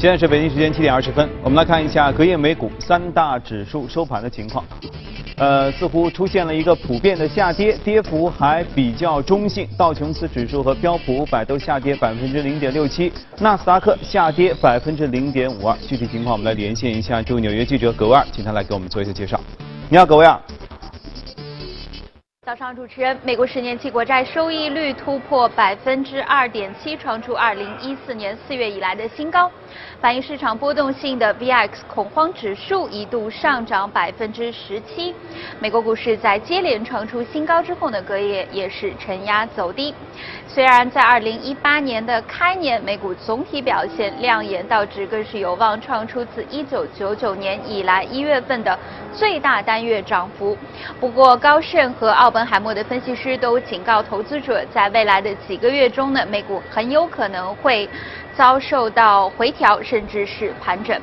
现在是北京时间七点二十分，我们来看一下隔夜美股三大指数收盘的情况。呃，似乎出现了一个普遍的下跌，跌幅还比较中性。道琼斯指数和标普五百都下跌百分之零点六七，纳斯达克下跌百分之零点五二。具体情况我们来连线一下驻纽约记者葛维尔，请他来给我们做一下介绍。你好，葛维尔。早上，主持人，美国十年期国债收益率突破百分之二点七，创出二零一四年四月以来的新高。反映市场波动性的 VIX 恐慌指数一度上涨百分之十七。美国股市在接连创出新高之后呢，隔夜也是承压走低。虽然在二零一八年的开年，美股总体表现亮眼，道指更是有望创出自一九九九年以来一月份的最大单月涨幅。不过，高盛和奥本海默的分析师都警告投资者，在未来的几个月中呢，美股很有可能会。遭受到回调，甚至是盘整。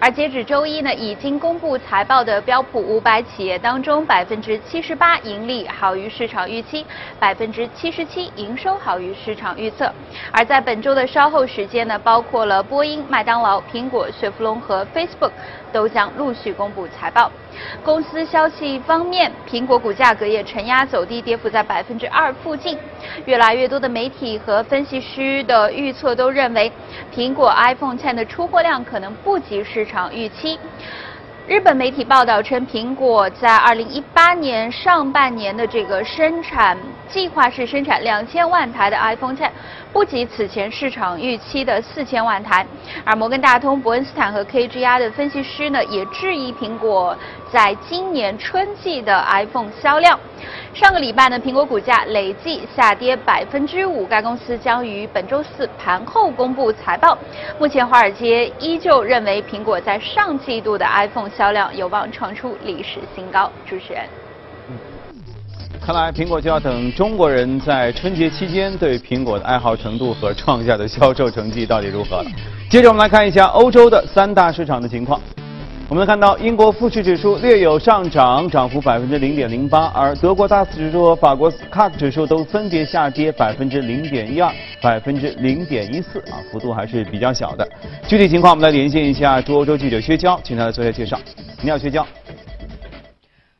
而截止周一呢，已经公布财报的标普五百企业当中，百分之七十八盈利好于市场预期，百分之七十七营收好于市场预测。而在本周的稍后时间呢，包括了波音、麦当劳、苹果、雪佛龙和 Facebook 都将陆续公布财报。公司消息方面，苹果股价格也承压走低，跌幅在百分之二附近。越来越多的媒体和分析师的预测都认为，苹果 iPhone 10的出货量可能不及市场预期。日本媒体报道称，苹果在2018年上半年的这个生产计划是生产2000万台的 iPhone 10。不及此前市场预期的四千万台，而摩根大通、伯恩斯坦和 KGI 的分析师呢，也质疑苹果在今年春季的 iPhone 销量。上个礼拜呢，苹果股价累计下跌百分之五，该公司将于本周四盘后公布财报。目前华尔街依旧认为，苹果在上季度的 iPhone 销量有望创出历史新高。主持人。看来苹果就要等中国人在春节期间对苹果的爱好程度和创下的销售成绩到底如何了。接着我们来看一下欧洲的三大市场的情况。我们能看到英国富时指数略有上涨，涨幅百分之零点零八，而德国 DAX 指数和法国 CAC 指数都分别下跌百分之零点一二、百分之零点一四啊，幅度还是比较小的。具体情况我们来连线一下驻欧洲记者薛娇，请他来做一下介绍。你好，薛娇。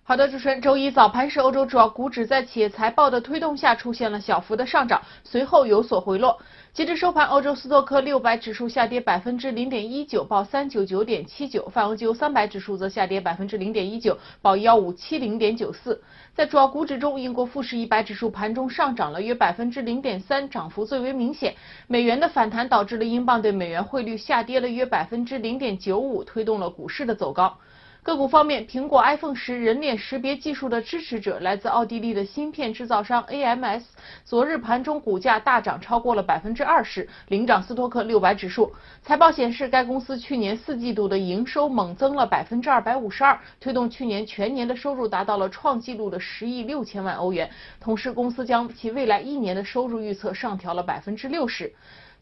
好的，主持人，周一早盘时，欧洲主要股指在企业财报的推动下出现了小幅的上涨，随后有所回落。截至收盘，欧洲斯托克六百指数下跌百分之零点一九，报三九九点七九；泛欧 G 三百指数则下跌百分之零点一九，报幺五七零点九四。在主要股指中，英国富时一百指数盘中上涨了约百分之零点三，涨幅最为明显。美元的反弹导致了英镑对美元汇率下跌了约百分之零点九五，推动了股市的走高。个股方面，苹果 iPhone 十人脸识别技术的支持者来自奥地利的芯片制造商 AMS，昨日盘中股价大涨超过了百分之二十，领涨斯托克六百指数。财报显示，该公司去年四季度的营收猛增了百分之二百五十二，推动去年全年的收入达到了创纪录的十亿六千万欧元。同时，公司将其未来一年的收入预测上调了百分之六十。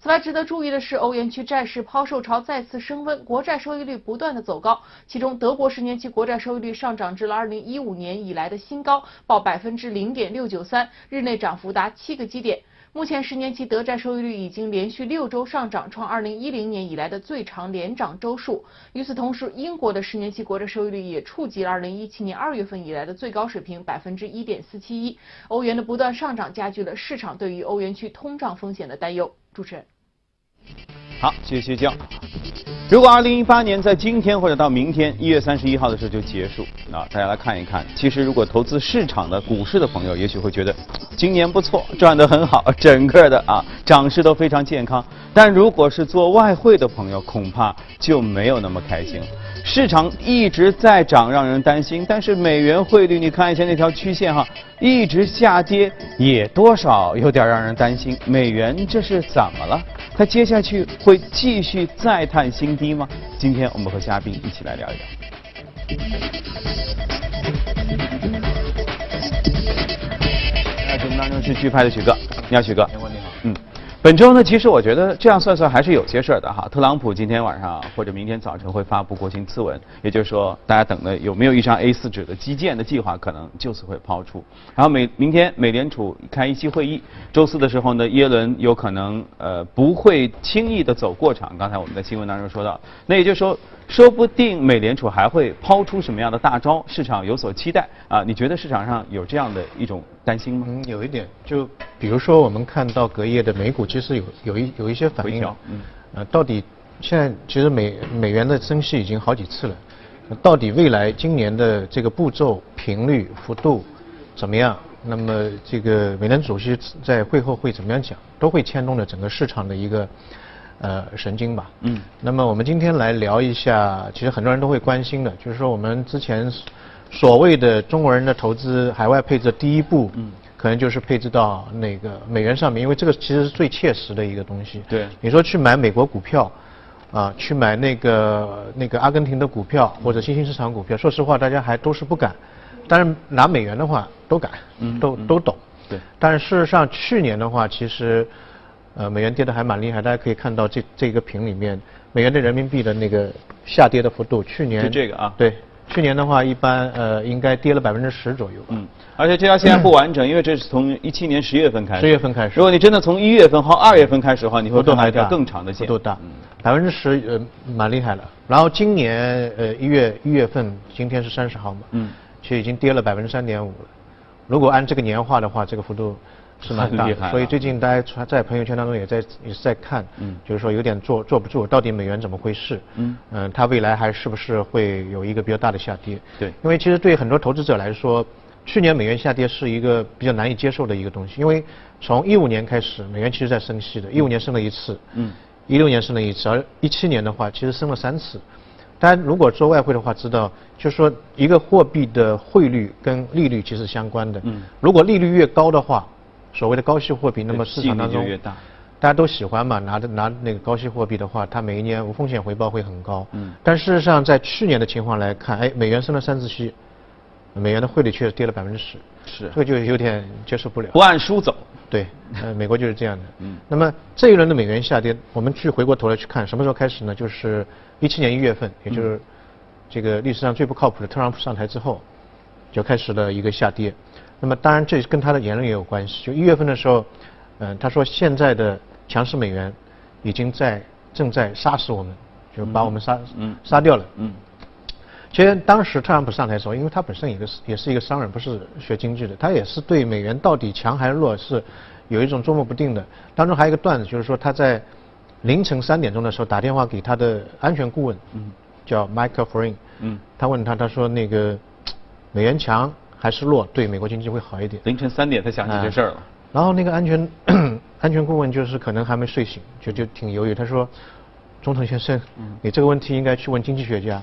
此外，值得注意的是，欧元区债市抛售潮再次升温，国债收益率不断的走高。其中，德国十年期国债收益率上涨至了二零一五年以来的新高，报百分之零点六九三，日内涨幅达七个基点。目前，十年期德债收益率已经连续六周上涨，创二零一零年以来的最长连涨周数。与此同时，英国的十年期国债收益率也触及了二零一七年二月份以来的最高水平，百分之一点四七一。欧元的不断上涨加剧了市场对于欧元区通胀风险的担忧。主持人。好，谢谢教。如果二零一八年在今天或者到明天一月三十一号的时候就结束，啊，大家来看一看。其实，如果投资市场的股市的朋友，也许会觉得今年不错，赚得很好，整个的啊涨势都非常健康。但如果是做外汇的朋友，恐怕就没有那么开心。市场一直在涨，让人担心。但是美元汇率，你看一下那条曲线哈，一直下跌，也多少有点让人担心。美元这是怎么了？它接下去会继续再探新低吗？今天我们和嘉宾一起来聊一聊。在节目当中是剧拍的许哥，你好，许哥。本周呢，其实我觉得这样算算还是有些事儿的哈。特朗普今天晚上或者明天早晨会发布国情咨文，也就是说，大家等的有没有一张 A4 纸的基建的计划，可能就此会抛出。然后美明天美联储开一期会议，周四的时候呢，耶伦有可能呃不会轻易的走过场。刚才我们在新闻当中说到，那也就是说。说不定美联储还会抛出什么样的大招，市场有所期待啊？你觉得市场上有这样的一种担心吗？嗯，有一点，就比如说我们看到隔夜的美股，其实有有一有一些反应。嗯。呃，到底现在其实美美元的升息已经好几次了，到底未来今年的这个步骤、频率、幅度怎么样？那么这个美联储主席在会后会怎么样讲，都会牵动着整个市场的一个。呃，神经吧。嗯。那么我们今天来聊一下，其实很多人都会关心的，就是说我们之前所谓的中国人的投资海外配置第一步，嗯，可能就是配置到那个美元上面，因为这个其实是最切实的一个东西。对。你说去买美国股票，啊，去买那个那个阿根廷的股票或者新兴市场股票，说实话，大家还都是不敢。但是拿美元的话，都敢，都都懂。对。但是事实上，去年的话，其实。呃，美元跌的还蛮厉害，大家可以看到这这个屏里面，美元对人民币的那个下跌的幅度，去年就这个啊，对，去年的话一般呃应该跌了百分之十左右。嗯，而且这条线不完整，因为这是从一七年十月份开始。十月份开始。如果你真的从一月份和二月份开始的话，你会看一条更长的线。幅度大，百分之十呃蛮厉害了。然后今年呃一月一月份，今天是三十号嘛，嗯，其实已经跌了百分之三点五了。如果按这个年化的话，这个幅度。是蛮大的，所以最近大家传在朋友圈当中也在也是在看，嗯，就是说有点坐坐不住，到底美元怎么回事？嗯，嗯，它未来还是不是会有一个比较大的下跌？对，因为其实对很多投资者来说，去年美元下跌是一个比较难以接受的一个东西，因为从一五年开始，美元其实在升息的，一五年升了一次，嗯，一六年升了一次，而一七年的话其实升了三次。大家如果做外汇的话，知道就是说一个货币的汇率跟利率其实相关的，嗯，如果利率越高的话。所谓的高息货币，那么市场当中大家都喜欢嘛，拿着拿那个高息货币的话，它每一年无风险回报会很高。嗯。但事实上，在去年的情况来看，哎，美元升了三次息，美元的汇率确实跌了百分之十。是。这个就有点接受不了。不按书走。对，呃，美国就是这样的。嗯。那么这一轮的美元下跌，我们去回过头来去看，什么时候开始呢？就是一七年一月份，也就是这个历史上最不靠谱的特朗普上台之后，就开始了一个下跌。那么当然，这跟他的言论也有关系。就一月份的时候，嗯，他说现在的强势美元已经在正在杀死我们，就把我们杀杀掉了。嗯。其实当时特朗普上台的时候，因为他本身也是也是一个商人，不是学经济的，他也是对美元到底强还是弱是有一种捉摸不定的。当中还有一个段子，就是说他在凌晨三点钟的时候打电话给他的安全顾问，叫 Michael Frein，嗯，他问他，他说那个美元强。还是弱，对美国经济会好一点。凌晨三点才想起这事儿了。然后那个安全 安全顾问就是可能还没睡醒，就就挺犹豫。他说：“总统先生，你这个问题应该去问经济学家，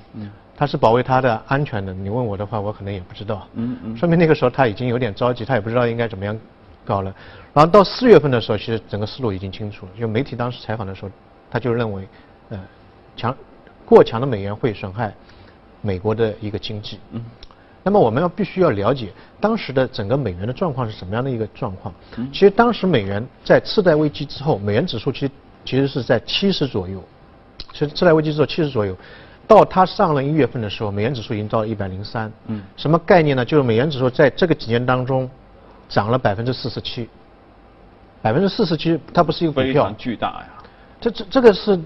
他是保卫他的安全的。你问我的话，我可能也不知道。”嗯嗯。说明那个时候他已经有点着急，他也不知道应该怎么样搞了。然后到四月份的时候，其实整个思路已经清楚了。就媒体当时采访的时候，他就认为，呃，强过强的美元会损害美国的一个经济。嗯。那么我们要必须要了解当时的整个美元的状况是什么样的一个状况。其实当时美元在次贷危机之后，美元指数其实其实是在七十左右。其实次贷危机之后七十左右，到它上了一月份的时候，美元指数已经到了一百零三。嗯。什么概念呢？就是美元指数在这个几年当中涨了百分之四十七。百分之四十七，它不是一个股票。非常巨大呀。这这这个是。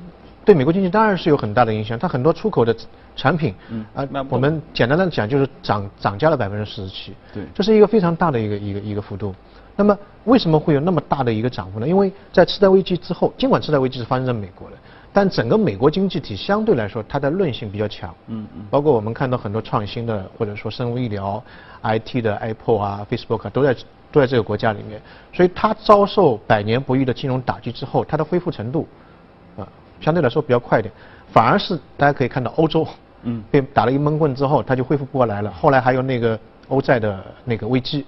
对美国经济当然是有很大的影响，它很多出口的产品，啊，我们简单的讲就是涨涨价了百分之四十七，对，这是一个非常大的一个一个一个幅度。那么为什么会有那么大的一个涨幅呢？因为在次贷危机之后，尽管次贷危机是发生在美国的，但整个美国经济体相对来说它的韧性比较强，嗯嗯，包括我们看到很多创新的或者说生物医疗、IT 的 Apple 啊、Facebook 啊都在都在这个国家里面，所以它遭受百年不遇的金融打击之后，它的恢复程度啊。相对来说比较快一点，反而是大家可以看到欧洲，嗯，被打了一闷棍之后，他就恢复不过来了。后来还有那个欧债的那个危机，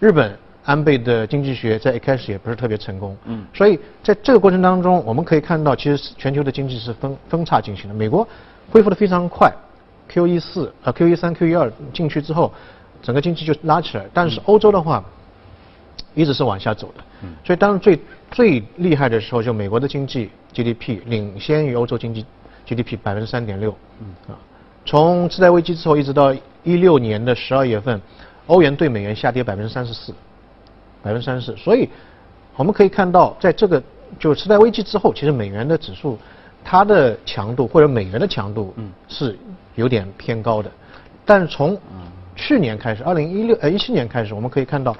日本安倍的经济学在一开始也不是特别成功，嗯，所以在这个过程当中，我们可以看到，其实全球的经济是分分叉进行的。美国恢复的非常快，Q 一四啊 Q 一三 Q 一二进去之后，整个经济就拉起来。但是欧洲的话，一直是往下走的，嗯，所以当然最最厉害的时候，就美国的经济 GDP 领先于欧洲经济 GDP 百分之三点六。嗯。啊，从次贷危机之后一直到一六年的十二月份，欧元对美元下跌百分之三十四，百分之三十四。所以我们可以看到，在这个就次贷危机之后，其实美元的指数它的强度或者美元的强度是有点偏高的。但是从去年开始，二零一六呃一七年开始，我们可以看到。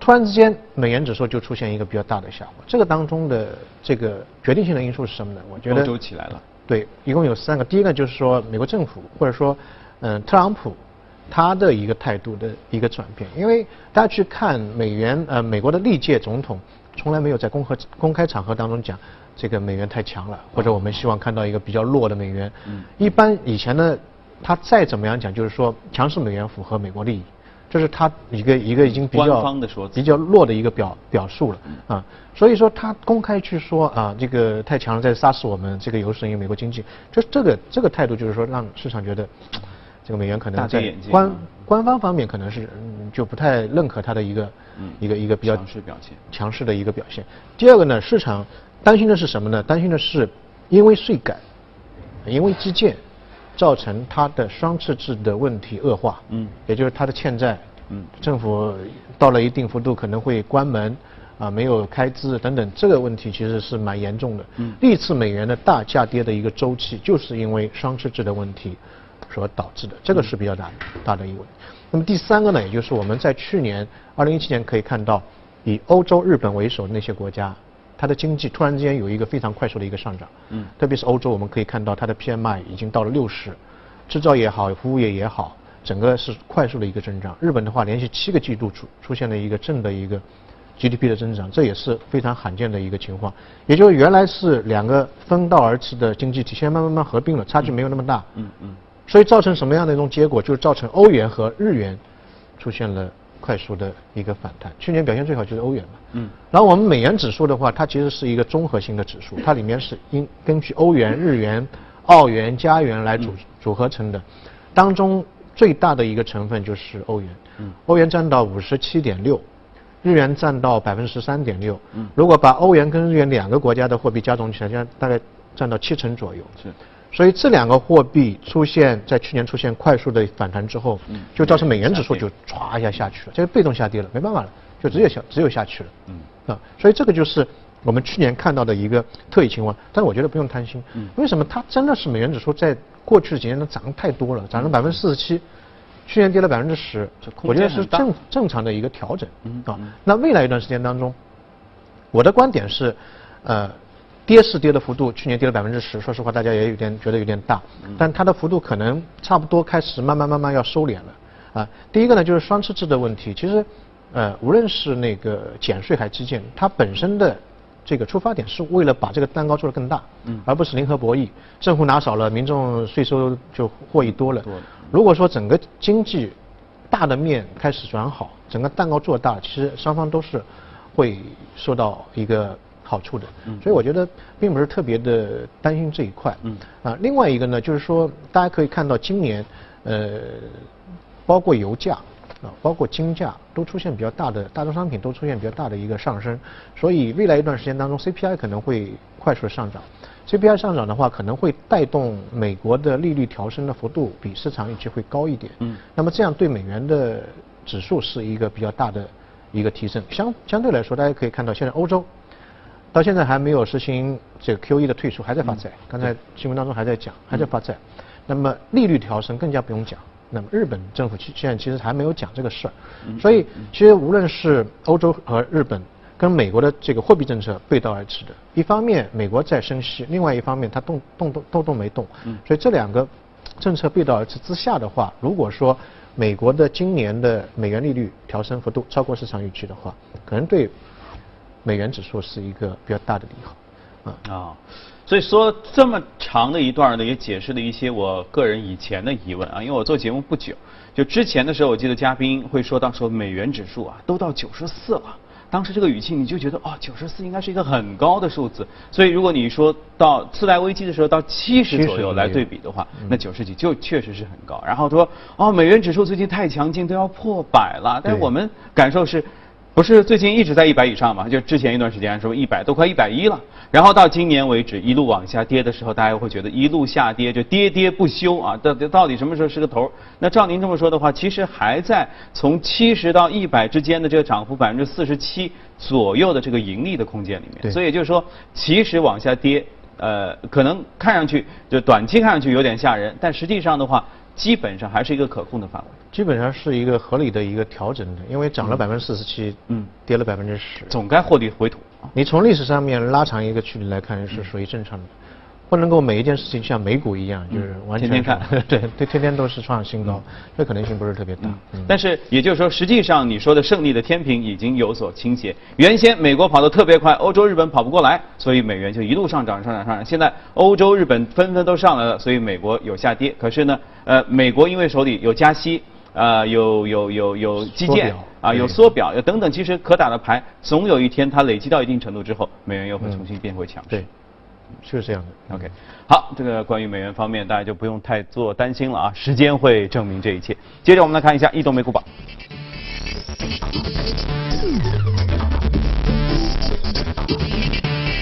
突然之间，美元指数就出现一个比较大的下滑。这个当中的这个决定性的因素是什么呢？我觉得欧洲起来了。对，一共有三个。第一个就是说，美国政府或者说，嗯，特朗普他的一个态度的一个转变。因为大家去看美元，呃，美国的历届总统从来没有在公和公开场合当中讲这个美元太强了，或者我们希望看到一个比较弱的美元。嗯。一般以前呢，他再怎么样讲，就是说强势美元符合美国利益。这是他一个一个已经比较比较弱的一个表表述了啊，所以说他公开去说啊，这个太强了，在杀死我们这个有损于美国经济，这这个这个态度就是说让市场觉得这个美元可能在官官方方面可能是就不太认可他的一个一个一个比较强势表现强势的一个表现。第二个呢，市场担心的是什么呢？担心的是因为税改，因为基建。造成它的双赤字的问题恶化，嗯，也就是它的欠债，嗯，政府到了一定幅度可能会关门，啊，没有开支等等，这个问题其实是蛮严重的。嗯，历次美元的大下跌的一个周期，就是因为双赤字的问题所导致的，这个是比较大大的一个问题。那么第三个呢，也就是我们在去年二零一七年可以看到，以欧洲、日本为首的那些国家。它的经济突然之间有一个非常快速的一个上涨，嗯，特别是欧洲，我们可以看到它的 PMI 已经到了六十，制造业好，服务业也好，整个是快速的一个增长。日本的话，连续七个季度出出现了一个正的一个 GDP 的增长，这也是非常罕见的一个情况。也就是原来是两个分道而驰的经济体，现在慢慢慢合并了，差距没有那么大，嗯嗯，所以造成什么样的一种结果？就是造成欧元和日元出现了。快速的一个反弹，去年表现最好就是欧元嘛。嗯。然后我们美元指数的话，它其实是一个综合性的指数，它里面是因根据欧元、日元、澳元、加元来组组合成的，当中最大的一个成分就是欧元。嗯。欧元占到五十七点六，日元占到百分之十三点六。嗯。如果把欧元跟日元两个国家的货币加总起来，将大概占到七成左右。是。所以这两个货币出现在去年出现快速的反弹之后，就造成美元指数就歘一下下去了，这个被动下跌了，没办法了，就只有下只有下去了。嗯啊，所以这个就是我们去年看到的一个特异情况，但是我觉得不用担心。嗯。为什么它真的是美元指数在过去几年都涨得太多了，涨了百分之四十七，去年跌了百分之十，我觉得是正正常的一个调整。嗯啊，那未来一段时间当中，我的观点是，呃。跌是跌的幅度，去年跌了百分之十，说实话大家也有点觉得有点大，但它的幅度可能差不多开始慢慢慢慢要收敛了。啊，第一个呢就是双赤字的问题，其实，呃，无论是那个减税还是基建，它本身的这个出发点是为了把这个蛋糕做得更大，而不是零和博弈，政府拿少了，民众税收就获益多了。如果说整个经济大的面开始转好，整个蛋糕做大，其实双方都是会受到一个。好处的，所以我觉得并不是特别的担心这一块。嗯，啊，另外一个呢，就是说大家可以看到今年，呃，包括油价啊，包括金价都出现比较大的，大宗商品都出现比较大的一个上升，所以未来一段时间当中，CPI 可能会快速的上涨。CPI 上涨的话，可能会带动美国的利率调升的幅度比市场预期会高一点。嗯，那么这样对美元的指数是一个比较大的一个提升。相相对来说，大家可以看到现在欧洲。到现在还没有实行这个 QE 的退出，还在发债。刚才新闻当中还在讲，还在发债。那么利率调升更加不用讲。那么日本政府现在其实还没有讲这个事儿。所以其实无论是欧洲和日本跟美国的这个货币政策背道而驰的。一方面美国在升息，另外一方面它动动动动动没动。所以这两个政策背道而驰之下的话，如果说美国的今年的美元利率调升幅度超过市场预期的话，可能对。美元指数是一个比较大的利好，啊。啊，所以说这么长的一段呢，也解释了一些我个人以前的疑问啊，因为我做节目不久，就之前的时候，我记得嘉宾会说到说美元指数啊都到九十四了，当时这个语气你就觉得哦九十四应该是一个很高的数字，所以如果你说到次贷危机的时候到七十左右来对比的话，那九十几就确实是很高，然后说哦美元指数最近太强劲都要破百了，但是我们感受是。不是最近一直在一百以上嘛？就之前一段时间说一百都快一百一了，然后到今年为止一路往下跌的时候，大家会觉得一路下跌就跌跌不休啊，到底到底什么时候是个头？那照您这么说的话，其实还在从七十到一百之间的这个涨幅百分之四十七左右的这个盈利的空间里面，所以也就是说，其实往下跌，呃，可能看上去就短期看上去有点吓人，但实际上的话。基本上还是一个可控的范围，基本上是一个合理的一个调整的，因为涨了百分之四十七，嗯，跌了百分之十，总该获利回吐。你从历史上面拉长一个距离来看，是属于正常的。不能够每一件事情像美股一样，就是完全看，对对，天天都是创新高，这可能性不是特别大。但是也就是说，实际上你说的胜利的天平已经有所倾斜。原先美国跑得特别快，欧洲、日本跑不过来，所以美元就一路上涨、上涨、上涨。现在欧洲、日本纷纷都上来了，所以美国有下跌。可是呢，呃，美国因为手里有加息，啊，有有有有基建，啊，有缩表，有等等，其实可打的牌，总有一天它累积到一定程度之后，美元又会重新变回强势。是这样的，OK，好，这个关于美元方面，大家就不用太做担心了啊，时间会证明这一切。接着我们来看一下异动美股榜。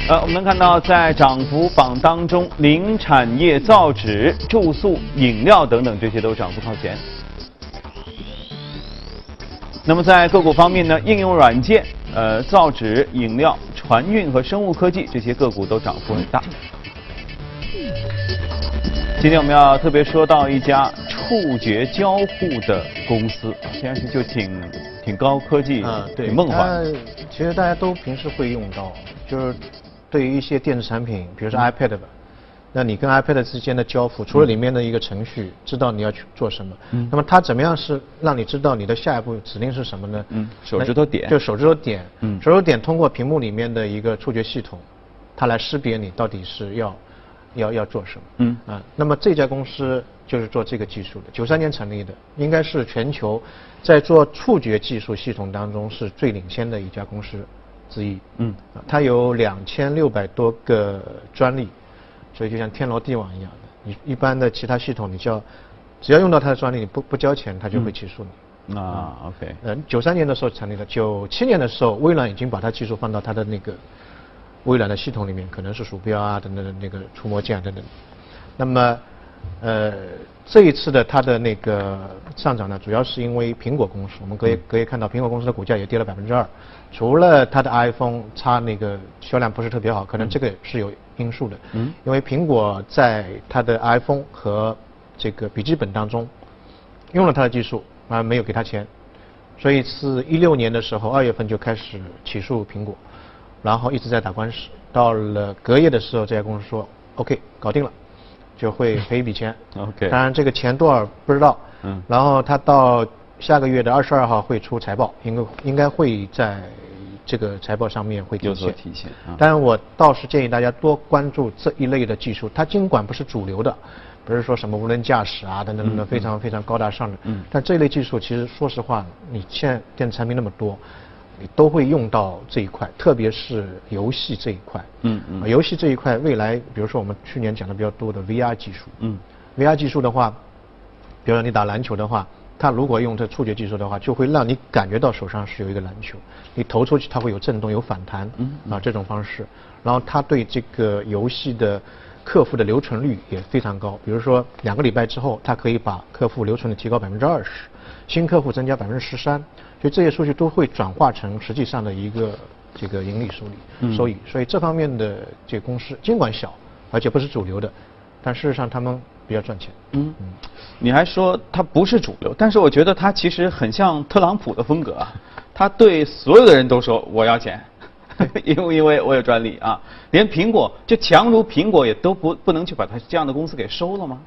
呃，我们能看到在涨幅榜当中，零产业、造纸、住宿、饮料等等这些都涨幅靠前。那么在个股方面呢，应用软件、呃，造纸、饮料。船运和生物科技这些个股都涨幅很大。今天我们要特别说到一家触觉交互的公司，听上去就挺挺高科技，挺梦幻。其实大家都平时会用到，就是对于一些电子产品，比如说 iPad 吧。那你跟 iPad 之间的交互，除了里面的一个程序，知道你要去做什么，嗯，那么它怎么样是让你知道你的下一步指令是什么呢？嗯，手指头点，就手指头点，嗯，手指头点通过屏幕里面的一个触觉系统，它来识别你到底是要要要做什么，嗯，啊，那么这家公司就是做这个技术的，九三年成立的，应该是全球在做触觉技术系统当中是最领先的一家公司之一，嗯，它有两千六百多个专利。所以就像天罗地网一样的，你一般的其他系统，你交，只要用到它的专利，你不不交钱，它就会起诉你。啊，OK。呃，九三年的时候成立的，九七年的时候，微软已经把它技术放到它的那个微软的系统里面，可能是鼠标啊等等的那个触摸键等等。那么，呃，这一次的它的那个上涨呢，主要是因为苹果公司，我们可以可以看到苹果公司的股价也跌了百分之二，除了它的 iPhone 叉那个销量不是特别好，可能这个是有。因素的，嗯，因为苹果在它的 iPhone 和这个笔记本当中用了它的技术，而没有给他钱，所以是一六年的时候，二月份就开始起诉苹果，然后一直在打官司。到了隔夜的时候，这家公司说 OK 搞定了，就会赔一笔钱。OK，当然这个钱多少不知道。嗯，然后他到下个月的二十二号会出财报，应该应该会在。这个财报上面会有所体现，当然我倒是建议大家多关注这一类的技术，它尽管不是主流的，不是说什么无人驾驶啊等等等等非常非常高大上的，嗯，但这一类技术其实说实话，你现在电子产品那么多，你都会用到这一块，特别是游戏这一块，嗯嗯，游戏这一块未来，比如说我们去年讲的比较多的 VR 技术，嗯，VR 技术的话，比如说你打篮球的话。它如果用这触觉技术的话，就会让你感觉到手上是有一个篮球，你投出去它会有震动、有反弹，啊这种方式。然后它对这个游戏的客户的留存率也非常高，比如说两个礼拜之后，它可以把客户留存率提高百分之二十，新客户增加百分之十三，所以这些数据都会转化成实际上的一个这个盈利收益收益。所以这方面的这个公司尽管小，而且不是主流的，但事实上他们。比较赚钱。嗯嗯，你还说他不是主流，但是我觉得他其实很像特朗普的风格啊。他对所有的人都说我要钱，因为 因为我有专利啊。连苹果就强如苹果也都不不能去把他这样的公司给收了吗？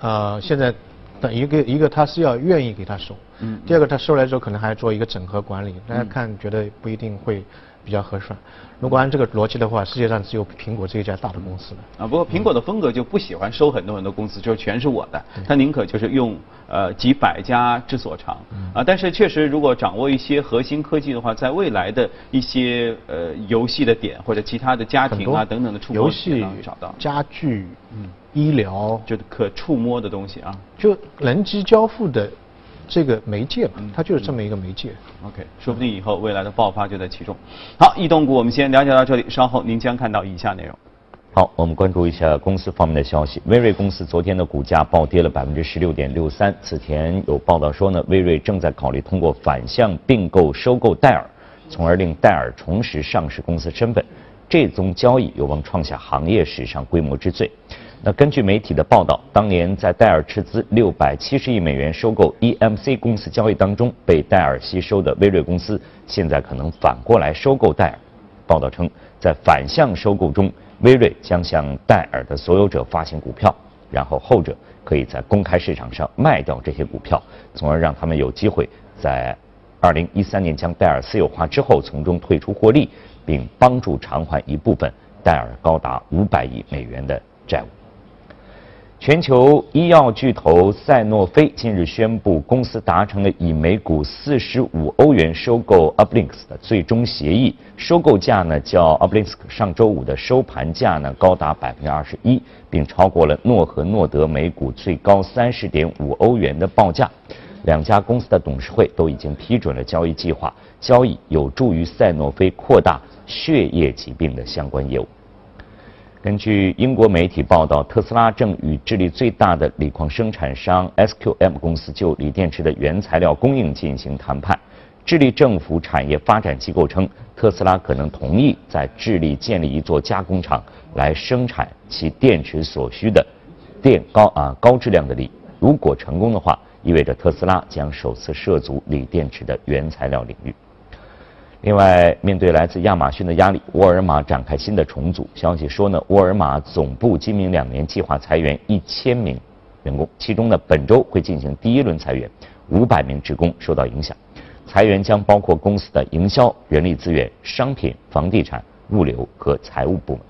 呃，现在等一个一个他是要愿意给他收，嗯。第二个他收来之后可能还要做一个整合管理，大家看觉得不一定会。比较合算。如果按这个逻辑的话，世界上只有苹果这一家大的公司了。啊，不过苹果的风格就不喜欢收很多很多公司，就是全是我的。他宁可就是用呃几百家之所长。啊，但是确实，如果掌握一些核心科技的话，在未来的一些呃游戏的点或者其他的家庭啊等等的触摸能找到。家具、嗯，医疗，就可触摸的东西啊，就人机交互的这个媒介嘛，它就是这么一个媒介。OK，说不定以后未来的爆发就在其中。好，异动股我们先了解到这里，稍后您将看到以下内容。好，我们关注一下公司方面的消息。威瑞公司昨天的股价暴跌了百分之十六点六三。此前有报道说呢，威瑞正在考虑通过反向并购收购戴尔，从而令戴尔重拾上市公司身份。这宗交易有望创下行业史上规模之最。那根据媒体的报道，当年在戴尔斥资六百七十亿美元收购 EMC 公司交易当中，被戴尔吸收的威瑞公司，现在可能反过来收购戴尔。报道称，在反向收购中，威瑞将向戴尔的所有者发行股票，然后后者可以在公开市场上卖掉这些股票，从而让他们有机会在二零一三年将戴尔私有化之后从中退出获利，并帮助偿还一部分戴尔高达五百亿美元的债务。全球医药巨头赛诺菲近日宣布，公司达成了以每股四十五欧元收购 u p l i n k s 的最终协议。收购价呢，较 u p l i n k s 上周五的收盘价呢高达百分之二十一，并超过了诺和诺德每股最高三十点五欧元的报价。两家公司的董事会都已经批准了交易计划，交易有助于赛诺菲扩大血液疾病的相关业务。根据英国媒体报道，特斯拉正与智利最大的锂矿生产商 SQM 公司就锂电池的原材料供应进行谈判。智利政府产业发展机构称，特斯拉可能同意在智利建立一座加工厂，来生产其电池所需的电高啊高质量的锂。如果成功的话，意味着特斯拉将首次涉足锂电池的原材料领域。另外，面对来自亚马逊的压力，沃尔玛展开新的重组。消息说呢，沃尔玛总部今明两年计划裁员一千名员工，其中呢，本周会进行第一轮裁员，五百名职工受到影响。裁员将包括公司的营销、人力资源、商品、房地产、物流和财务部门。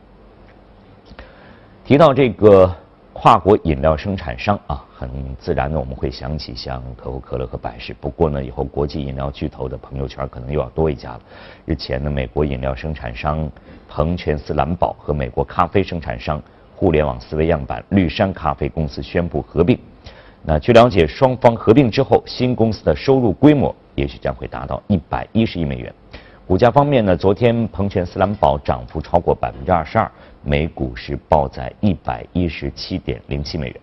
提到这个。跨国饮料生产商啊，很自然的我们会想起像可口可乐和百事。不过呢，以后国际饮料巨头的朋友圈可能又要多一家了。日前呢，美国饮料生产商彭泉斯兰宝和美国咖啡生产商互联网思维样板绿山咖啡公司宣布合并。那据了解，双方合并之后，新公司的收入规模也许将会达到一百一十亿美元。股价方面呢，昨天彭泉斯兰宝涨幅超过百分之二十二。每股是报在一百一十七点零七美元。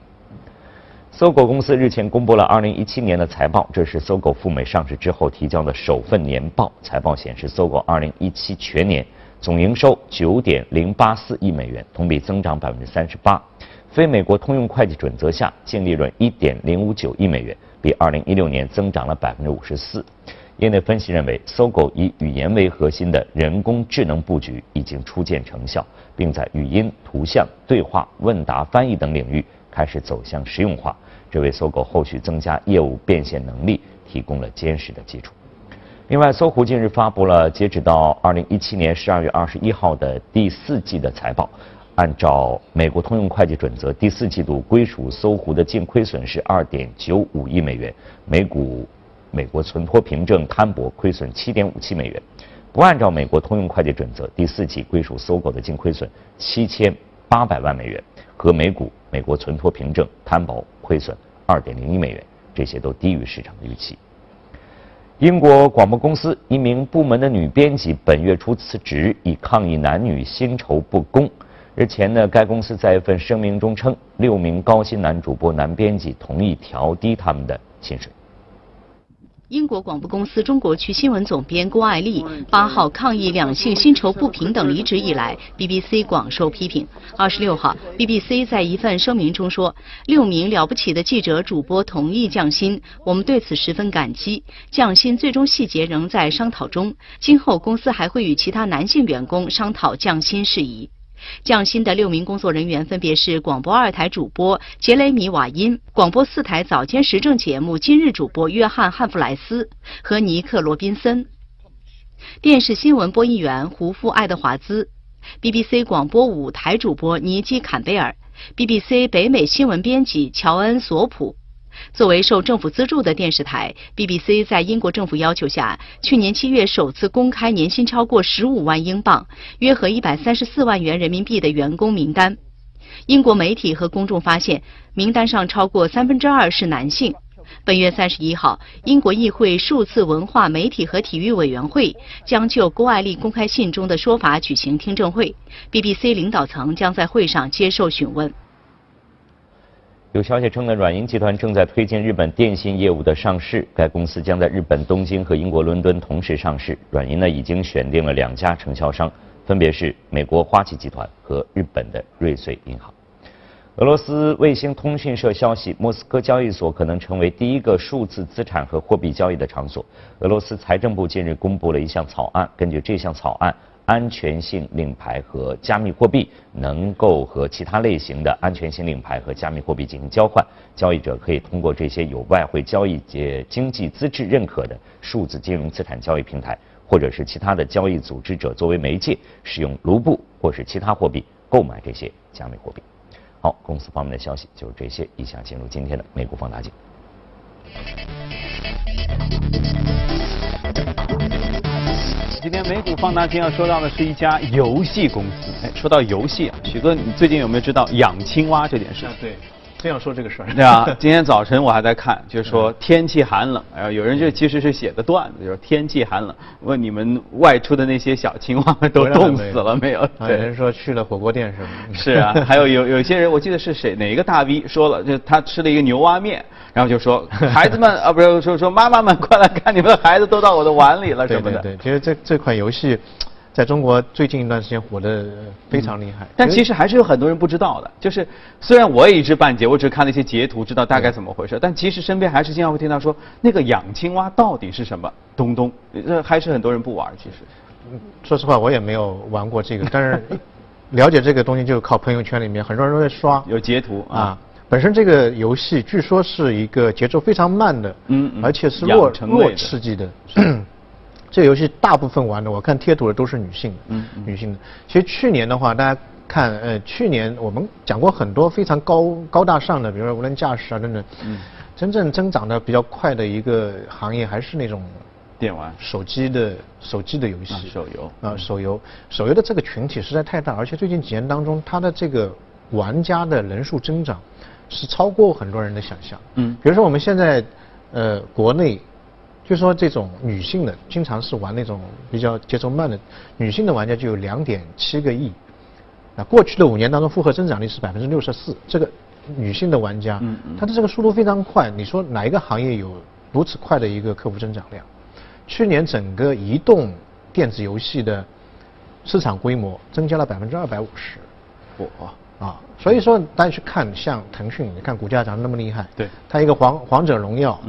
搜狗公司日前公布了二零一七年的财报，这是搜狗赴美上市之后提交的首份年报。财报显示，搜狗二零一七全年总营收九点零八四亿美元，同比增长百分之三十八。非美国通用会计准则下，净利润一点零五九亿美元，比二零一六年增长了百分之五十四。业内分析认为，搜狗以语言为核心的人工智能布局已经初见成效，并在语音、图像、对话、问答、翻译等领域开始走向实用化，这为搜狗后续增加业务变现能力提供了坚实的基础。另外，搜狐近日发布了截止到二零一七年十二月二十一号的第四季的财报，按照美国通用会计准则，第四季度归属搜狐的净亏损是二点九五亿美元，每股。美国存托凭证摊薄，亏损七点五七美元。不按照美国通用会计准则，第四季归属搜狗的净亏损七千八百万美元，和每股美国存托凭证摊薄亏损二点零一美元，这些都低于市场的预期。英国广播公司一名部门的女编辑本月初辞职，以抗议男女薪酬不公。日前呢，该公司在一份声明中称，六名高薪男主播、男编辑同意调低他们的薪水。英国广播公司中国区新闻总编郭爱丽八号抗议两性薪酬不平等离职以来，BBC 广受批评。二十六号，BBC 在一份声明中说，六名了不起的记者主播同意降薪，我们对此十分感激。降薪最终细节仍在商讨中，今后公司还会与其他男性员工商讨降薪事宜。降薪的六名工作人员分别是广播二台主播杰雷米·瓦因、广播四台早间时政节目今日主播约翰·汉弗莱斯和尼克·罗宾森，电视新闻播音员胡夫·爱德华兹，BBC 广播五台主播尼基·坎贝尔，BBC 北美新闻编辑乔恩·索普。作为受政府资助的电视台，BBC 在英国政府要求下，去年七月首次公开年薪超过十五万英镑（约合一百三十四万元人民币）的员工名单。英国媒体和公众发现，名单上超过三分之二是男性。本月三十一号，英国议会数字文化媒体和体育委员会将就郭爱丽公开信中的说法举行听证会，BBC 领导层将在会上接受询问。有消息称呢，软银集团正在推进日本电信业务的上市，该公司将在日本东京和英国伦敦同时上市。软银呢已经选定了两家承销商，分别是美国花旗集团和日本的瑞穗银行。俄罗斯卫星通讯社消息，莫斯科交易所可能成为第一个数字资产和货币交易的场所。俄罗斯财政部近日公布了一项草案，根据这项草案。安全性令牌和加密货币能够和其他类型的安全性令牌和加密货币进行交换，交易者可以通过这些有外汇交易及经济资质认可的数字金融资产交易平台，或者是其他的交易组织者作为媒介，使用卢布或是其他货币购买这些加密货币。好，公司方面的消息就是这些，一下进入今天的美股放大镜。今天美股放大镜要说到的是一家游戏公司。哎，说到游戏啊，许哥，你最近有没有知道养青蛙这件事？对。这样说这个事儿，对啊，今天早晨我还在看，就是说天气寒冷，然后有人就其实是写的段子，就是天气寒冷，问你们外出的那些小青蛙们都冻死了没有？有人说去了火锅店是吗？是啊，还有有有些人，我记得是谁哪一个大 V 说了，就他吃了一个牛蛙面，然后就说孩子们啊，不是说说妈妈们快来看，你们的孩子都到我的碗里了什么的。对对对，其实这这款游戏。在中国最近一段时间火的非常厉害，但其实还是有很多人不知道的。就是虽然我也一知半解，我只看了一些截图，知道大概怎么回事，但其实身边还是经常会听到说那个养青蛙到底是什么东东，这还是很多人不玩。其实，说实话我也没有玩过这个，但是了解这个东西就靠朋友圈里面很多人都在刷，有截图啊。本身这个游戏据说是一个节奏非常慢的，嗯，而且是弱弱刺激的。这游戏大部分玩的，我看贴图的都是女性，嗯，女性的。其实去年的话，大家看，呃，去年我们讲过很多非常高高大上的，比如说无人驾驶啊等等，嗯，真正增长的比较快的一个行业还是那种电玩、手机的手机的游戏，手游。啊，手游，手游的这个群体实在太大，而且最近几年当中，它的这个玩家的人数增长是超过很多人的想象，嗯，比如说我们现在，呃，国内。就说这种女性的，经常是玩那种比较节奏慢的，女性的玩家就有两点七个亿。那过去的五年当中，复合增长率是百分之六十四。这个女性的玩家，她的这个速度非常快。你说哪一个行业有如此快的一个客户增长量？去年整个移动电子游戏的市场规模增加了百分之二百五十。哇！啊，所以说大家去看像腾讯，你看股价涨得那么厉害，对，它一个皇王者荣耀，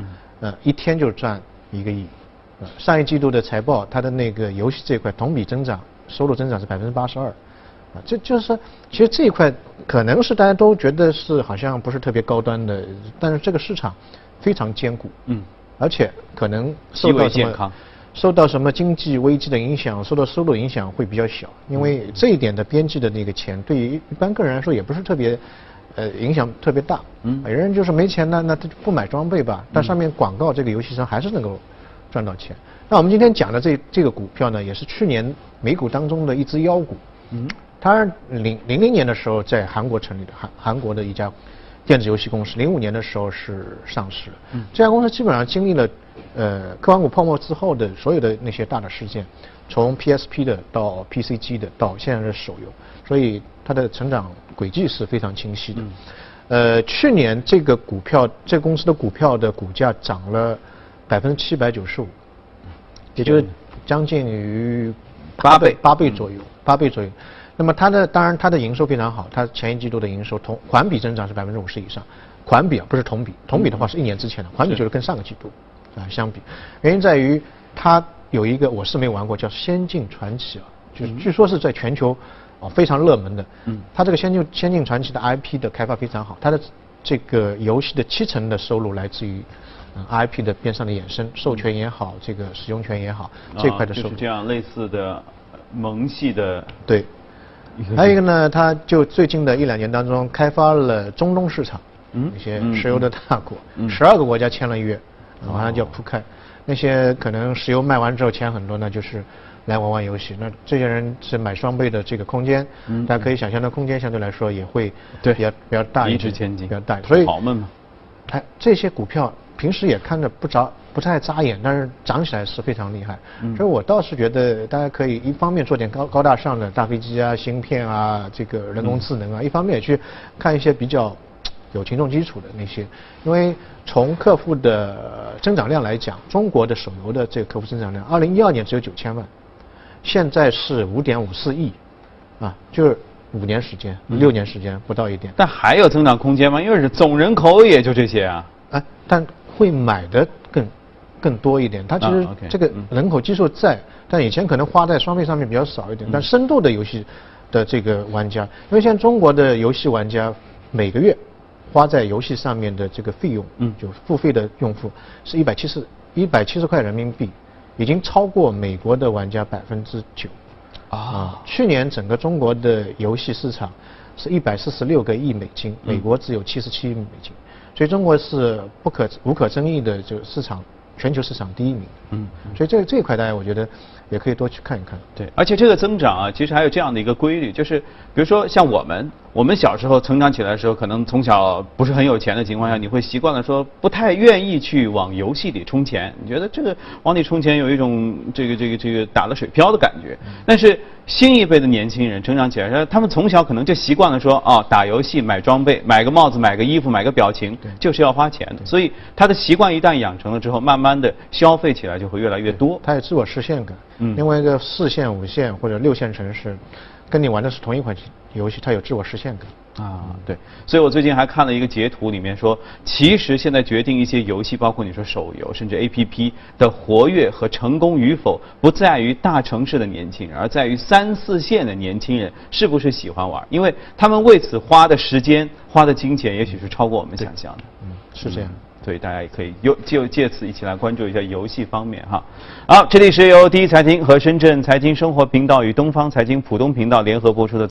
嗯，一天就赚。一个亿，上一季度的财报，它的那个游戏这一块同比增长，收入增长是百分之八十二，啊，这就是说，其实这一块可能是大家都觉得是好像不是特别高端的，但是这个市场非常坚固，嗯，而且可能受到什么受到什么经济危机的影响，受到收入影响会比较小，因为这一点的边际的那个钱，对于一般个人来说也不是特别，呃，影响特别大，嗯，有人就是没钱呢，那他就不买装备吧，但上面广告这个游戏商还是能够。赚到钱。那我们今天讲的这这个股票呢，也是去年美股当中的一只妖股。嗯，它零零零年的时候在韩国成立的，韩韩国的一家电子游戏公司。零五年的时候是上市。嗯，这家公司基本上经历了呃科网股泡沫之后的所有的那些大的事件，从 PSP 的到 PCG 的到现在的手游，所以它的成长轨迹是非常清晰的。呃，去年这个股票，这公司的股票的股价涨了。百分之七百九十五，也就是将近于八倍八倍左右，八倍左右。那么它的当然它的营收非常好，它前一季度的营收同环比增长是百分之五十以上，环比啊不是同比，同比的话是一年之前的，环比就是跟上个季度啊相比。原因在于它有一个我是没玩过叫《仙境传奇》啊，就是据说是在全球啊非常热门的。嗯。它这个《仙境仙境传奇》的 IP 的开发非常好，它的这个游戏的七成的收入来自于。IP 的边上的衍生，授权也好，这个使用权也好，这块的收入。这样类似的萌系的。对。还有一个呢，它就最近的一两年当中开发了中东市场，嗯，一些石油的大国，十二个国家签了约，马上就要铺开。那些可能石油卖完之后钱很多呢，就是来玩玩游戏。那这些人是买双倍的这个空间，嗯大家可以想象的空间相对来说也会比较比较大一点，一掷千金，比较大。所以好闷嘛。哎，这些股票。平时也看着不着不太扎眼，但是涨起来是非常厉害。所以我倒是觉得大家可以一方面做点高高大上的大飞机啊、芯片啊、这个人工智能啊，一方面也去看一些比较有群众基础的那些，因为从客户的增长量来讲，中国的手游的这个客户增长量，二零一二年只有九千万，现在是五点五四亿，啊，就是五年时间、六年时间不到一点。但还有增长空间吗？因为是总人口也就这些啊。哎，但会买的更更多一点。它其实这个嗯人口基数在，但以前可能花在双倍上面比较少一点。但深度的游戏的这个玩家，因为现在中国的游戏玩家每个月花在游戏上面的这个费用，嗯就付费的用户是一百七十一百七十块人民币，已经超过美国的玩家百分之九。啊，去年整个中国的游戏市场是一百四十六个亿美金，嗯美国只有七十七亿美金，所以中国是不可无可争议的就市场全球市场第一名。嗯，所以这这一块大家我觉得也可以多去看一看。对，而且这个增长啊，其实还有这样的一个规律，就是比如说像我们，我们小时候成长起来的时候，可能从小不是很有钱的情况下，你会习惯了说不太愿意去往游戏里充钱，你觉得这个往里充钱有一种这个这个这个打了水漂的感觉。但是新一辈的年轻人成长起来，他们从小可能就习惯了说啊，打游戏买装备，买个帽子，买个衣服，买个表情，就是要花钱的。所以他的习惯一旦养成了之后，慢慢的消费起来就会越来越多。他有自我实现感。嗯另外一个四线、五线或者六线城市，跟你玩的是同一款游戏，他有自我实现感。啊，对，所以我最近还看了一个截图，里面说，其实现在决定一些游戏，包括你说手游，甚至 APP 的活跃和成功与否，不在于大城市的年轻人，而在于三四线的年轻人是不是喜欢玩，因为他们为此花的时间、花的金钱，也许是超过我们想象的。嗯，是这样。所以大家也可以有就借此一起来关注一下游戏方面哈。好，这里是由第一财经和深圳财经生活频道与东方财经浦东频道联合播出的。